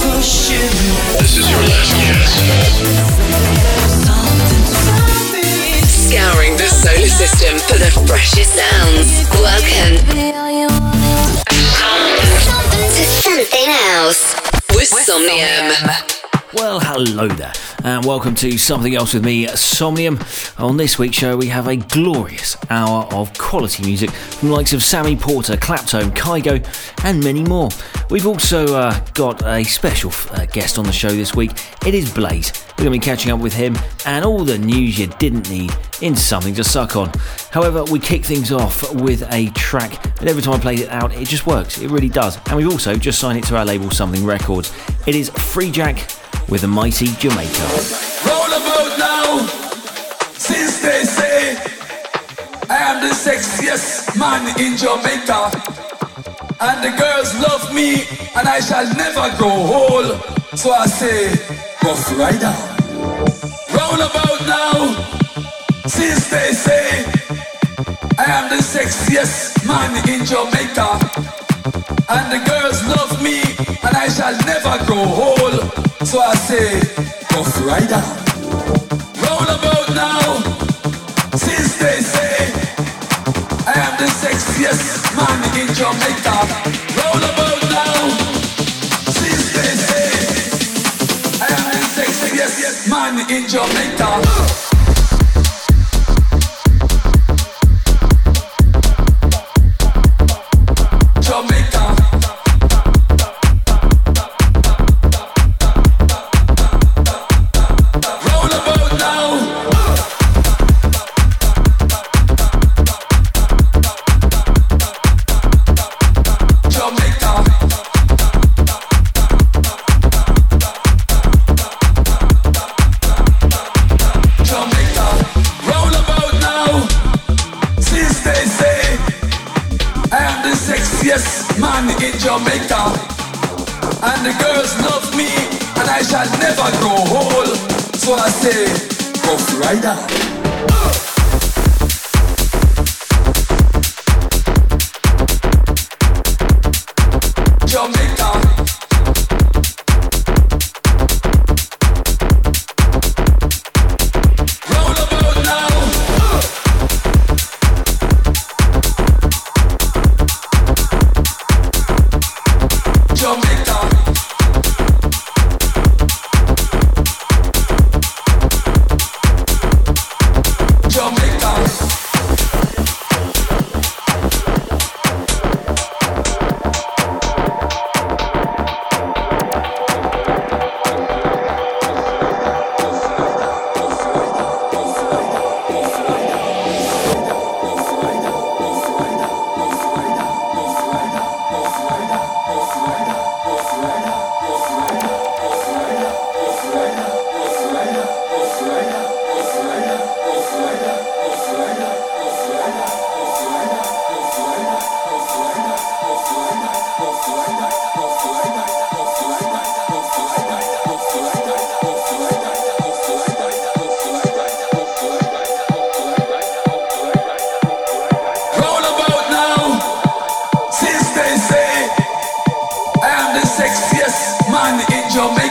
This is your last chance. Scouring the solar system for the freshest sounds. Welcome to something else with Somnium. Well, hello there, and welcome to Something Else with me, Somnium. On this week's show, we have a glorious hour of quality music from the likes of Sammy Porter, Claptone, Kygo, and many more. We've also uh, got a special uh, guest on the show this week. It is Blaze. We're going to be catching up with him and all the news you didn't need in something to suck on. However, we kick things off with a track, and every time I play it out, it just works. It really does. And we've also just signed it to our label, Something Records. It is Free Jack with a mighty Jamaica. Roll about now, since they say I am the sexiest man in Jamaica, and the girls love me, and I shall never grow old. So I say, Rough Rider. Roll about now, since they say I am the sexiest man in Jamaica, and the girls love me, and I shall never grow old. So I say, Rough Rider. Roll about now, since they say I am the sexiest man in Jamaica. Roll about now, since they say I am the sexiest man in Jamaica. Jamaica. And the girls love me, and I shall never go whole. So I say, Rough Rider.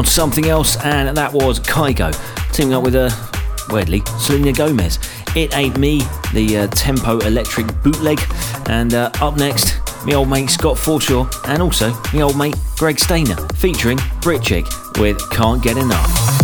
on something else, and that was Kygo teaming up with a uh, weirdly Selena Gomez. It ain't me, the uh, tempo electric bootleg, and uh, up next, me old mate Scott Forshaw, and also me old mate Greg Stainer, featuring Brit Chick with Can't Get Enough.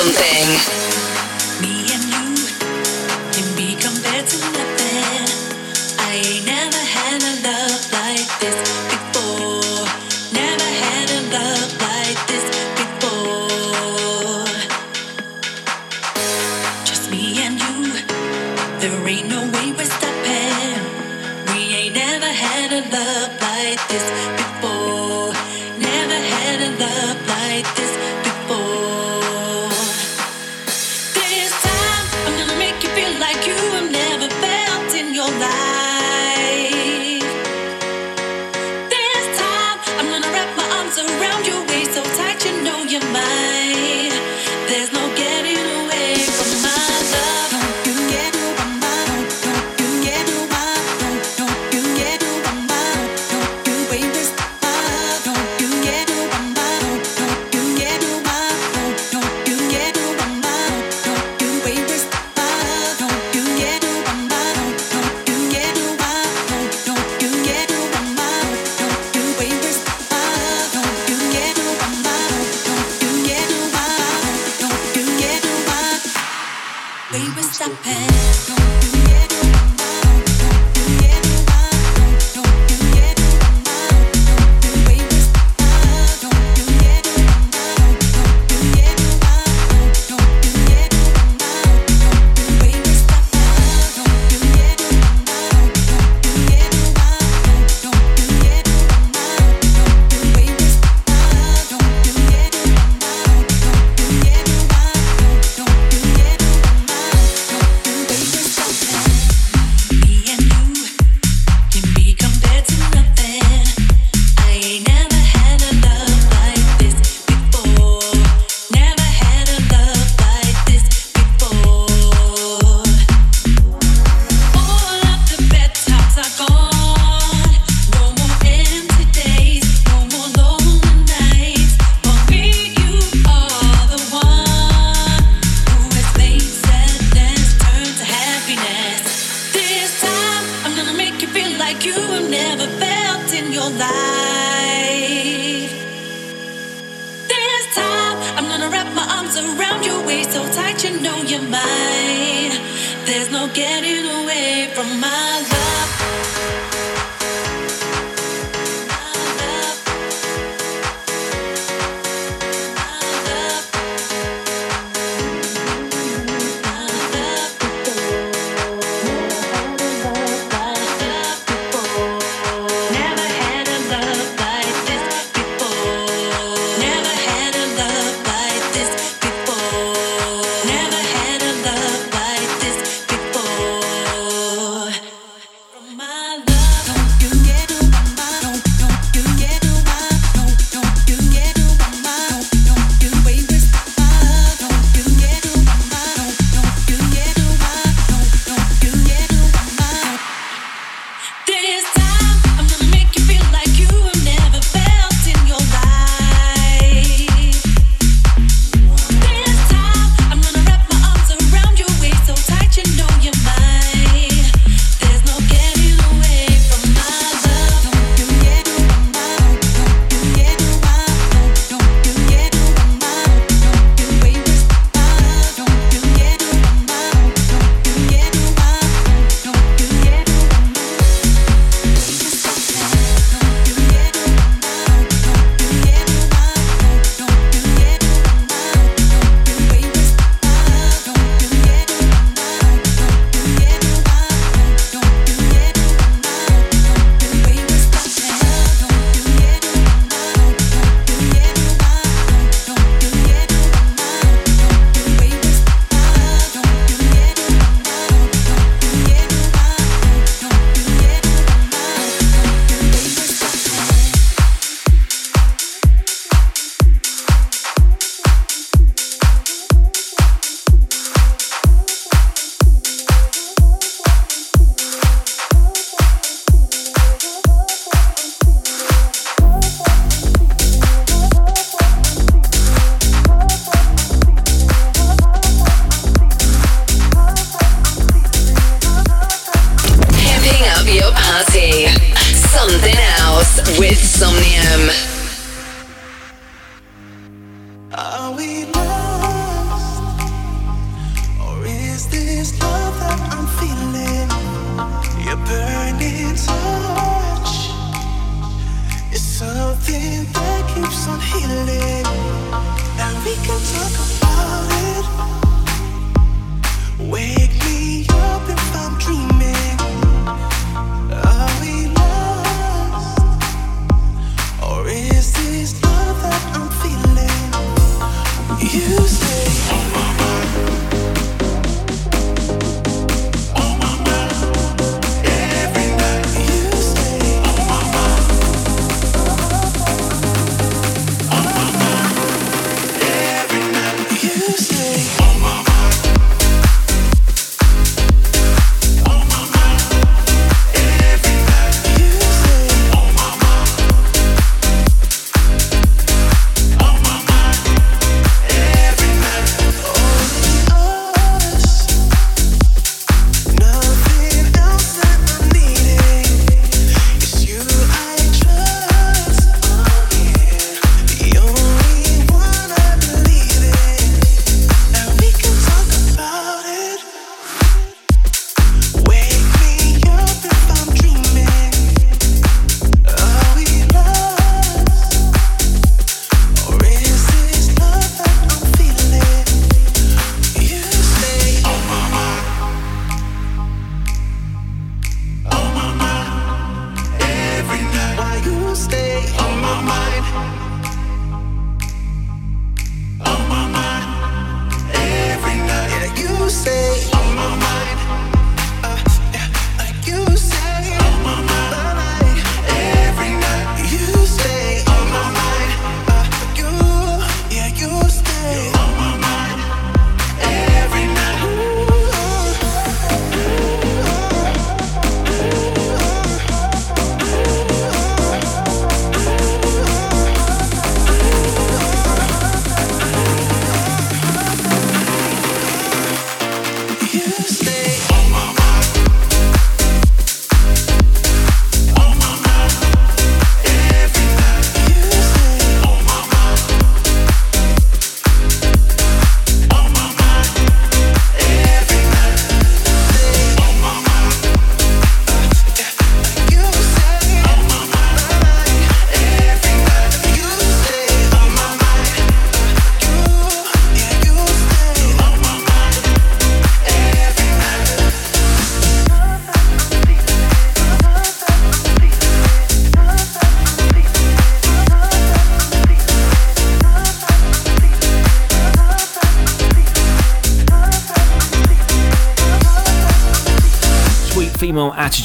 We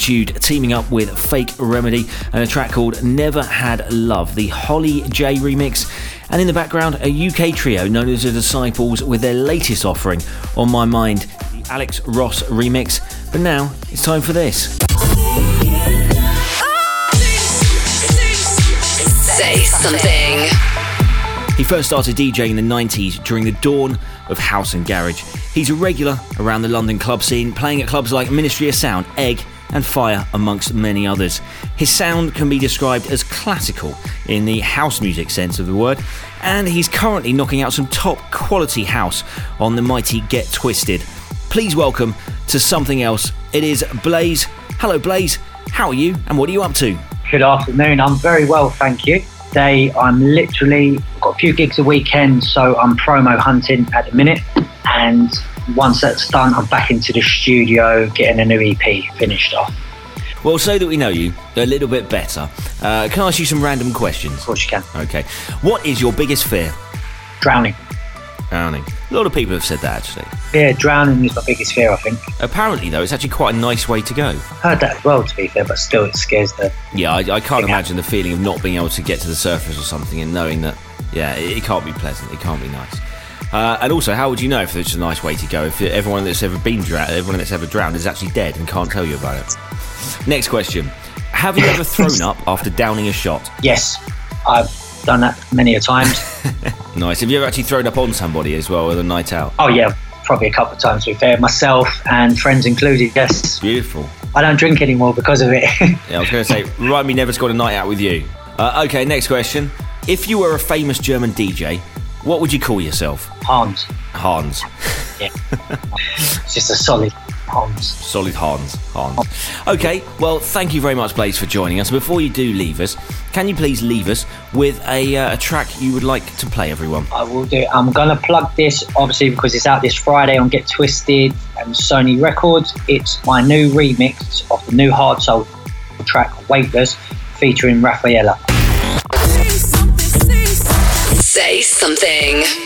Attitude teaming up with Fake Remedy and a track called Never Had Love, the Holly J remix. And in the background, a UK trio known as the Disciples with their latest offering, On My Mind, the Alex Ross remix. But now it's time for this. Say something. He first started DJing in the 90s during the dawn of house and garage. He's a regular around the London club scene, playing at clubs like Ministry of Sound, Egg, and Fire, amongst many others. His sound can be described as classical in the house music sense of the word, and he's currently knocking out some top quality house on the mighty Get Twisted. Please welcome to something else. It is Blaze. Hello, Blaze. How are you, and what are you up to? Good afternoon. I'm very well, thank you. Today, I'm literally got a few gigs a weekend, so I'm promo hunting at the minute. And once that's done, I'm back into the studio getting a new EP finished off. Well, so that we know you a little bit better, uh, can I ask you some random questions? Of course, you can. Okay. What is your biggest fear? Drowning. Drowning. A lot of people have said that actually. Yeah, drowning is my biggest fear, I think. Apparently, though, it's actually quite a nice way to go. I Heard that as well, to be fair, but still, it scares the. Yeah, I, I can't imagine the feeling of not being able to get to the surface or something and knowing that, yeah, it, it can't be pleasant. It can't be nice. Uh, and also, how would you know if it's a nice way to go if everyone that's ever been drowned, everyone that's ever drowned, is actually dead and can't tell you about it? Next question: Have you ever thrown up after downing a shot? Yes, I've done that many a times. Nice. Have you ever actually thrown up on somebody as well with a night out? oh, yeah, probably a couple of times, to be fair. Myself and friends included, yes. Beautiful. I don't drink anymore because of it. Yeah, I was going to say, remind me never go a night out with you. Uh, okay, next question. If you were a famous German DJ, what would you call yourself? Hans. Hans. Yeah. it's just a solid Hans. Solid Hans. Hans. Okay, well, thank you very much, Blaze, for joining us. Before you do leave us, can you please leave us with a, uh, a track you would like to play, everyone? I will do. I'm gonna plug this obviously because it's out this Friday on Get Twisted and Sony Records. It's my new remix of the new Hard Soul track Weightless featuring Rafaela. Say something.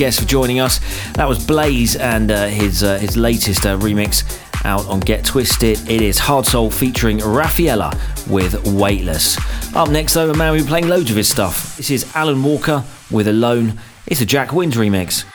Guest for joining us. That was Blaze and uh, his uh, his latest uh, remix out on Get Twisted. It is Hard Soul featuring Raffaella with Weightless. Up next, though, a man we've been playing loads of his stuff. This is Alan Walker with Alone. It's a Jack Wins remix.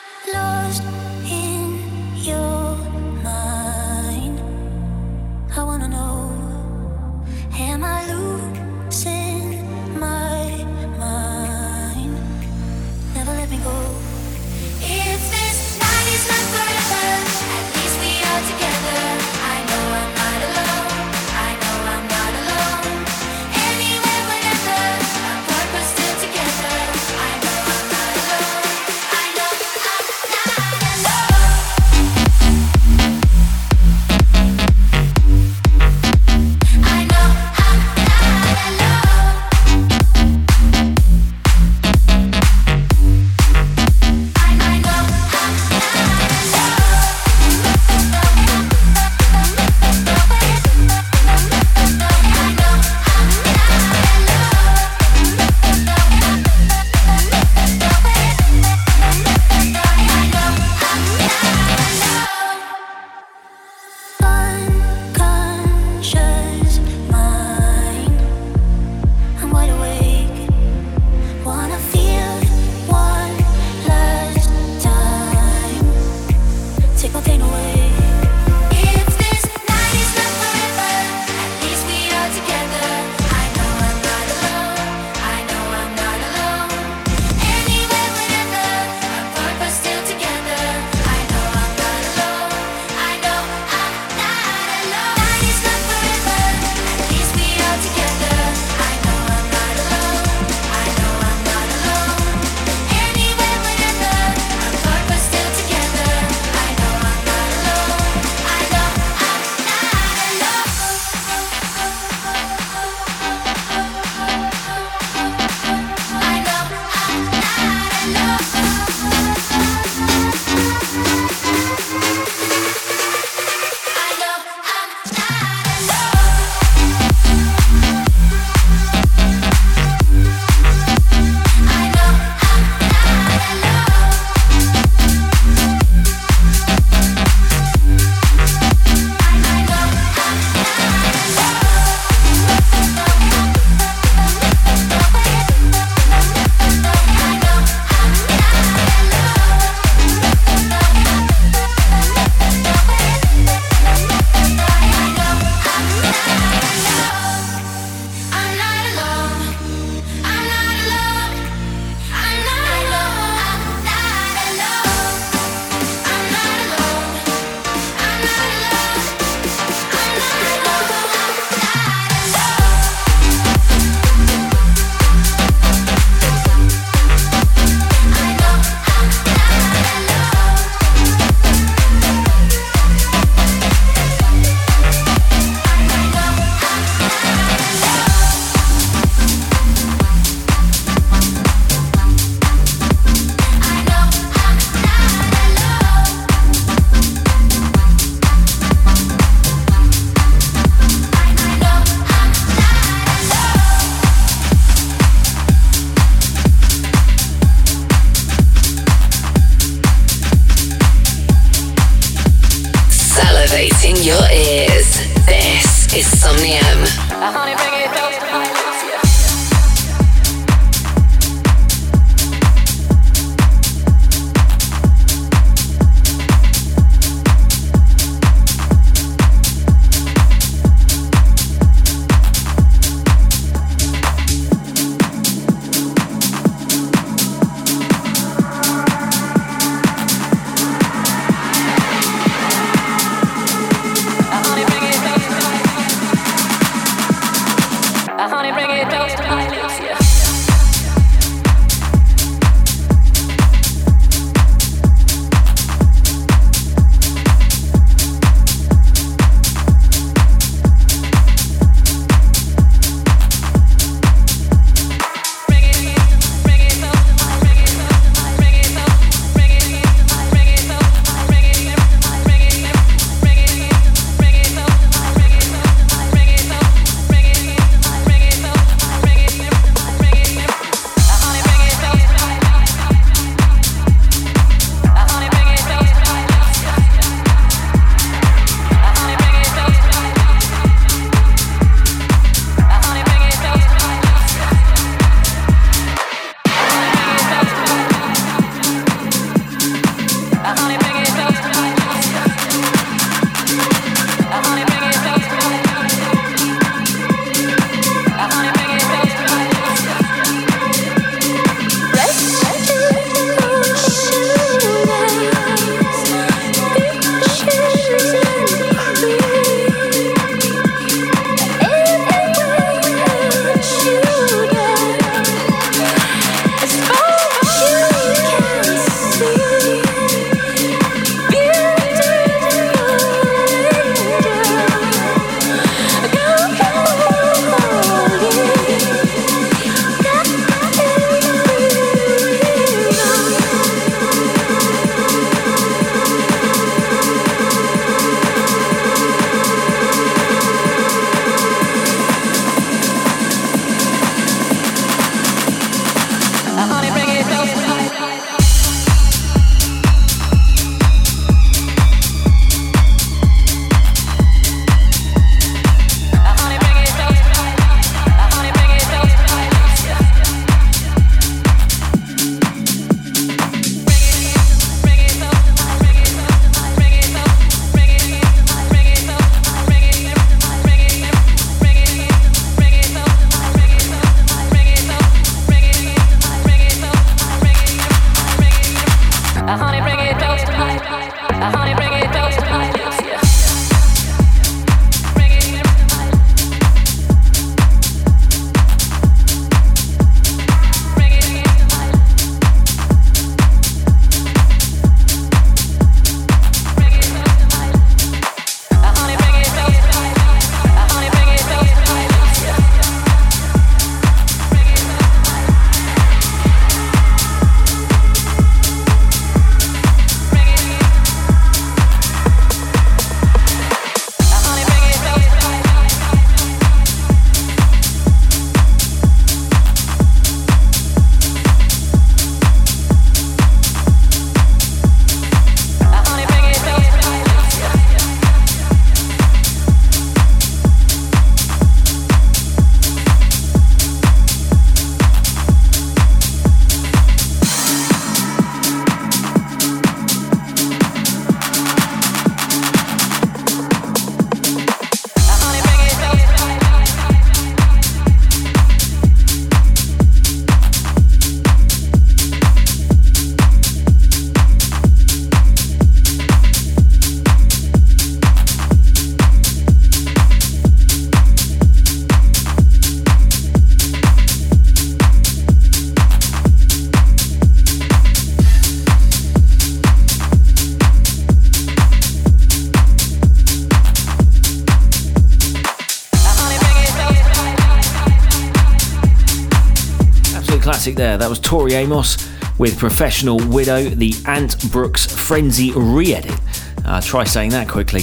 There. That was Tori Amos with Professional Widow, the Ant Brooks Frenzy re edit. Uh, try saying that quickly.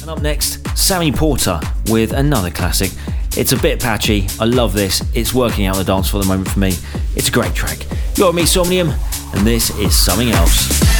And up next, Sammy Porter with another classic. It's a bit patchy. I love this. It's working out the dance for the moment for me. It's a great track. You're me, Somnium, and this is something else.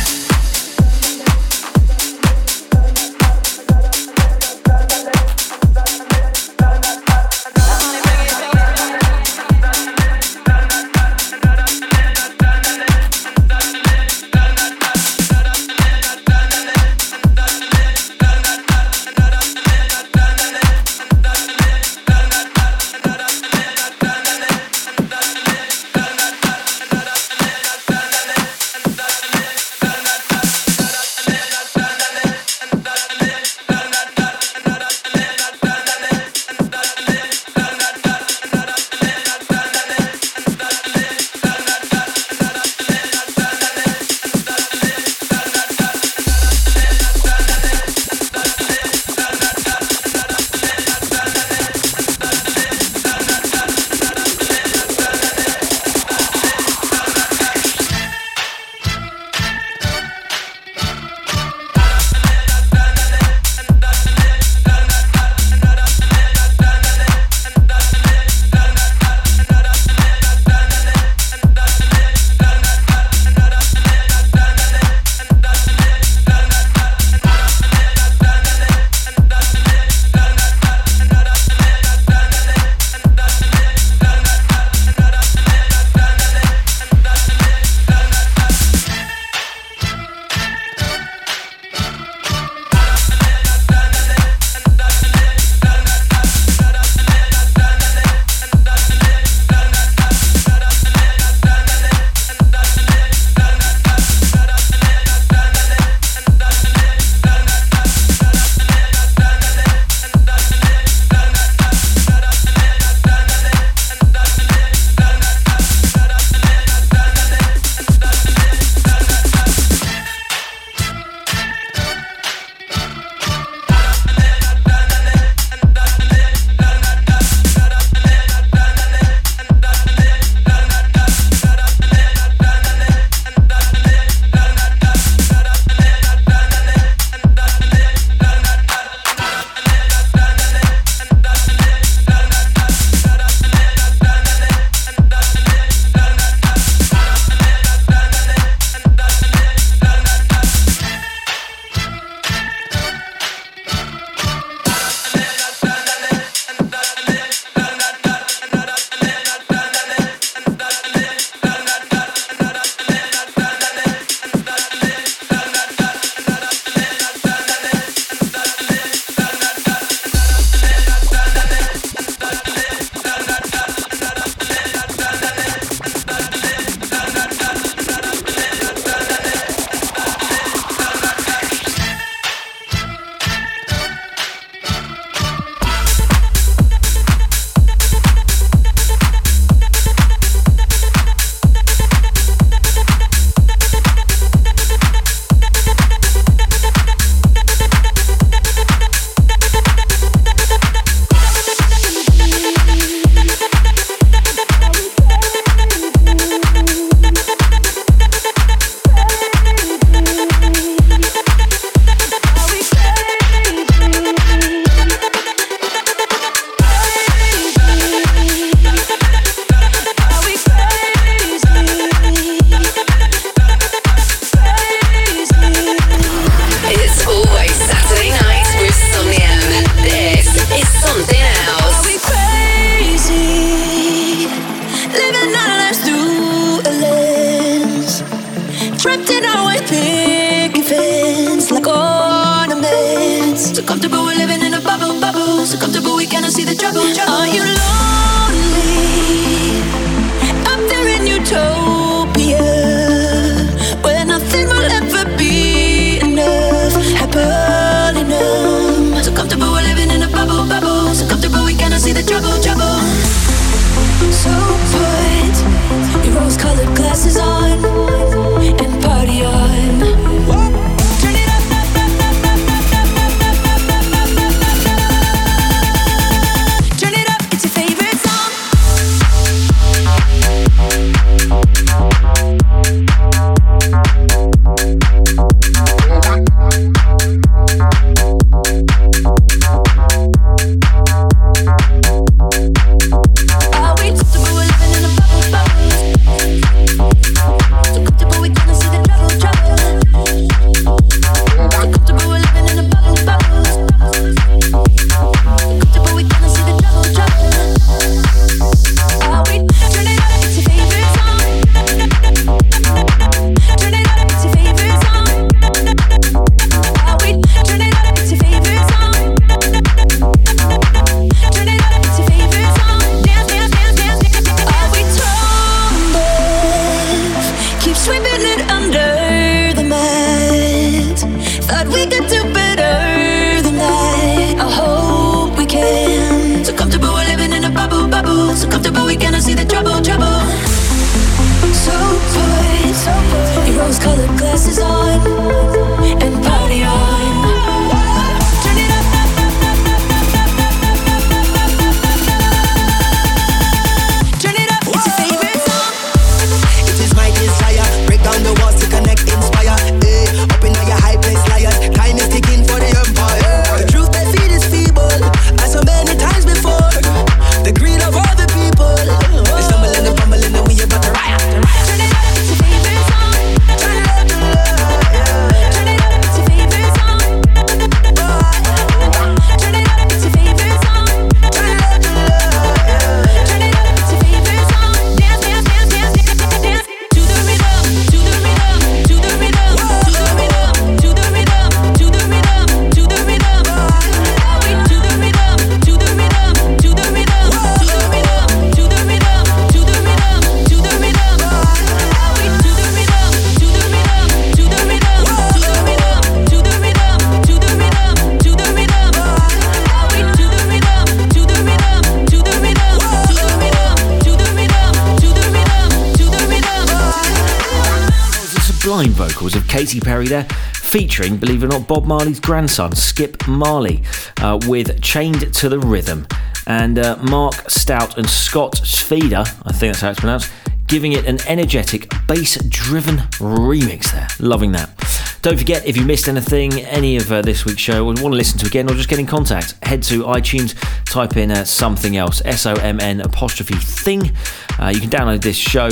Featuring, believe it or not, Bob Marley's grandson, Skip Marley, uh, with Chained to the Rhythm. And uh, Mark Stout and Scott Sfeeder, I think that's how it's pronounced, giving it an energetic, bass driven remix there. Loving that. Don't forget, if you missed anything, any of uh, this week's show, or want to listen to again, or just get in contact, head to iTunes, type in uh, something else, S O M N apostrophe thing. Uh, you can download this show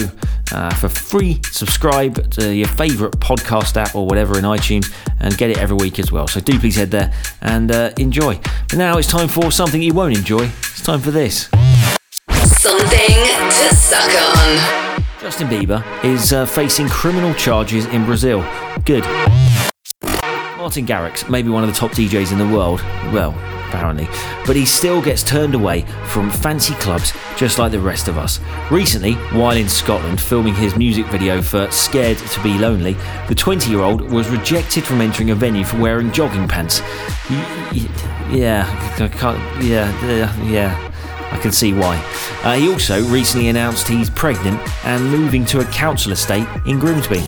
uh, for free. Subscribe to your favourite podcast app or whatever in iTunes and get it every week as well. So do please head there and uh, enjoy. But now it's time for something you won't enjoy. It's time for this. Something to suck on. Justin Bieber is uh, facing criminal charges in Brazil. Good. Martin Garrix, maybe one of the top DJs in the world. Well, apparently, but he still gets turned away from fancy clubs just like the rest of us. Recently, while in Scotland filming his music video for Scared to Be Lonely, the 20 year old was rejected from entering a venue for wearing jogging pants. Yeah, I can't, yeah, yeah. I can see why. Uh, he also recently announced he's pregnant and moving to a council estate in Grimsby.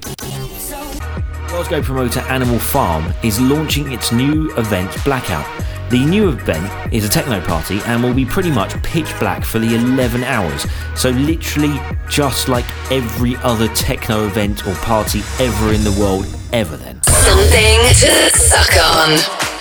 Glasgow promoter Animal Farm is launching its new event Blackout. The new event is a techno party and will be pretty much pitch black for the 11 hours. So, literally, just like every other techno event or party ever in the world, ever then. Something to suck on.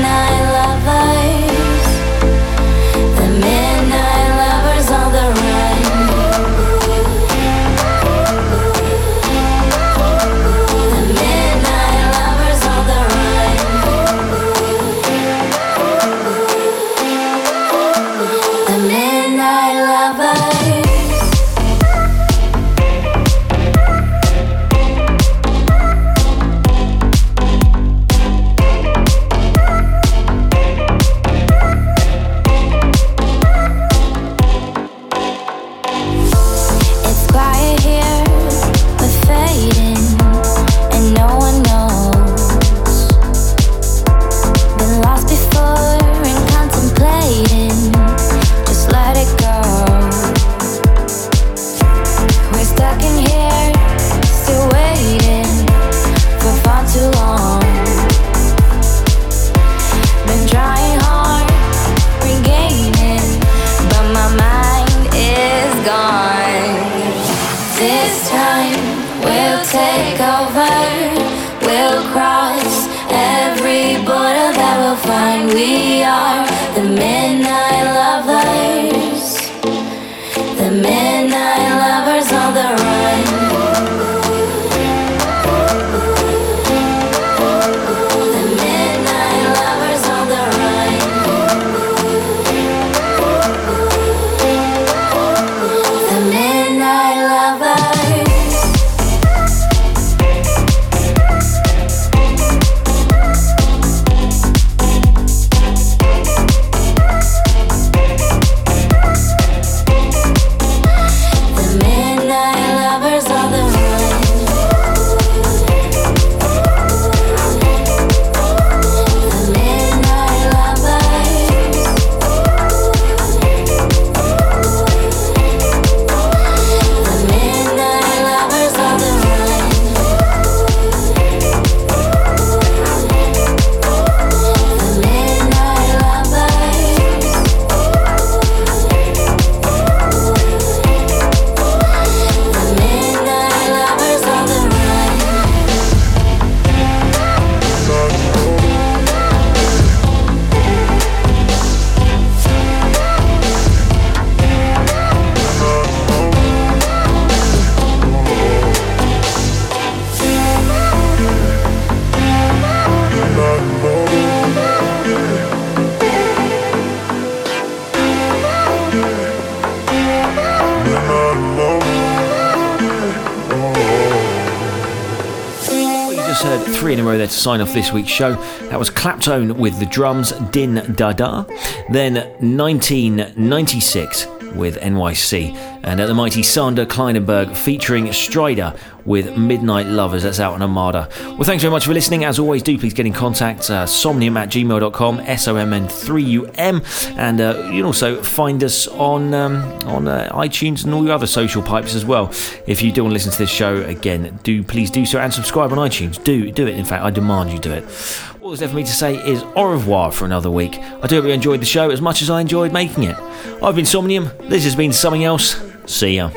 Midnight sign off this week's show. That was Claptone with the drums, Din Da Da. Then 1996 with NYC. And at the mighty Sander Kleinenberg featuring Strider with Midnight Lovers. That's out on Armada. Well, thanks very much for listening. As always, do please get in contact. Uh, somnium at gmail.com, S O M N 3 U M. And uh, you can also find us on, um, on uh, iTunes and all your other social pipes as well. If you do want to listen to this show again, do please do so and subscribe on iTunes. Do do it. In fact, I demand you do it. All there's left for me to say is au revoir for another week. I do hope you enjoyed the show as much as I enjoyed making it. I've been Somnium. This has been something else. See ya.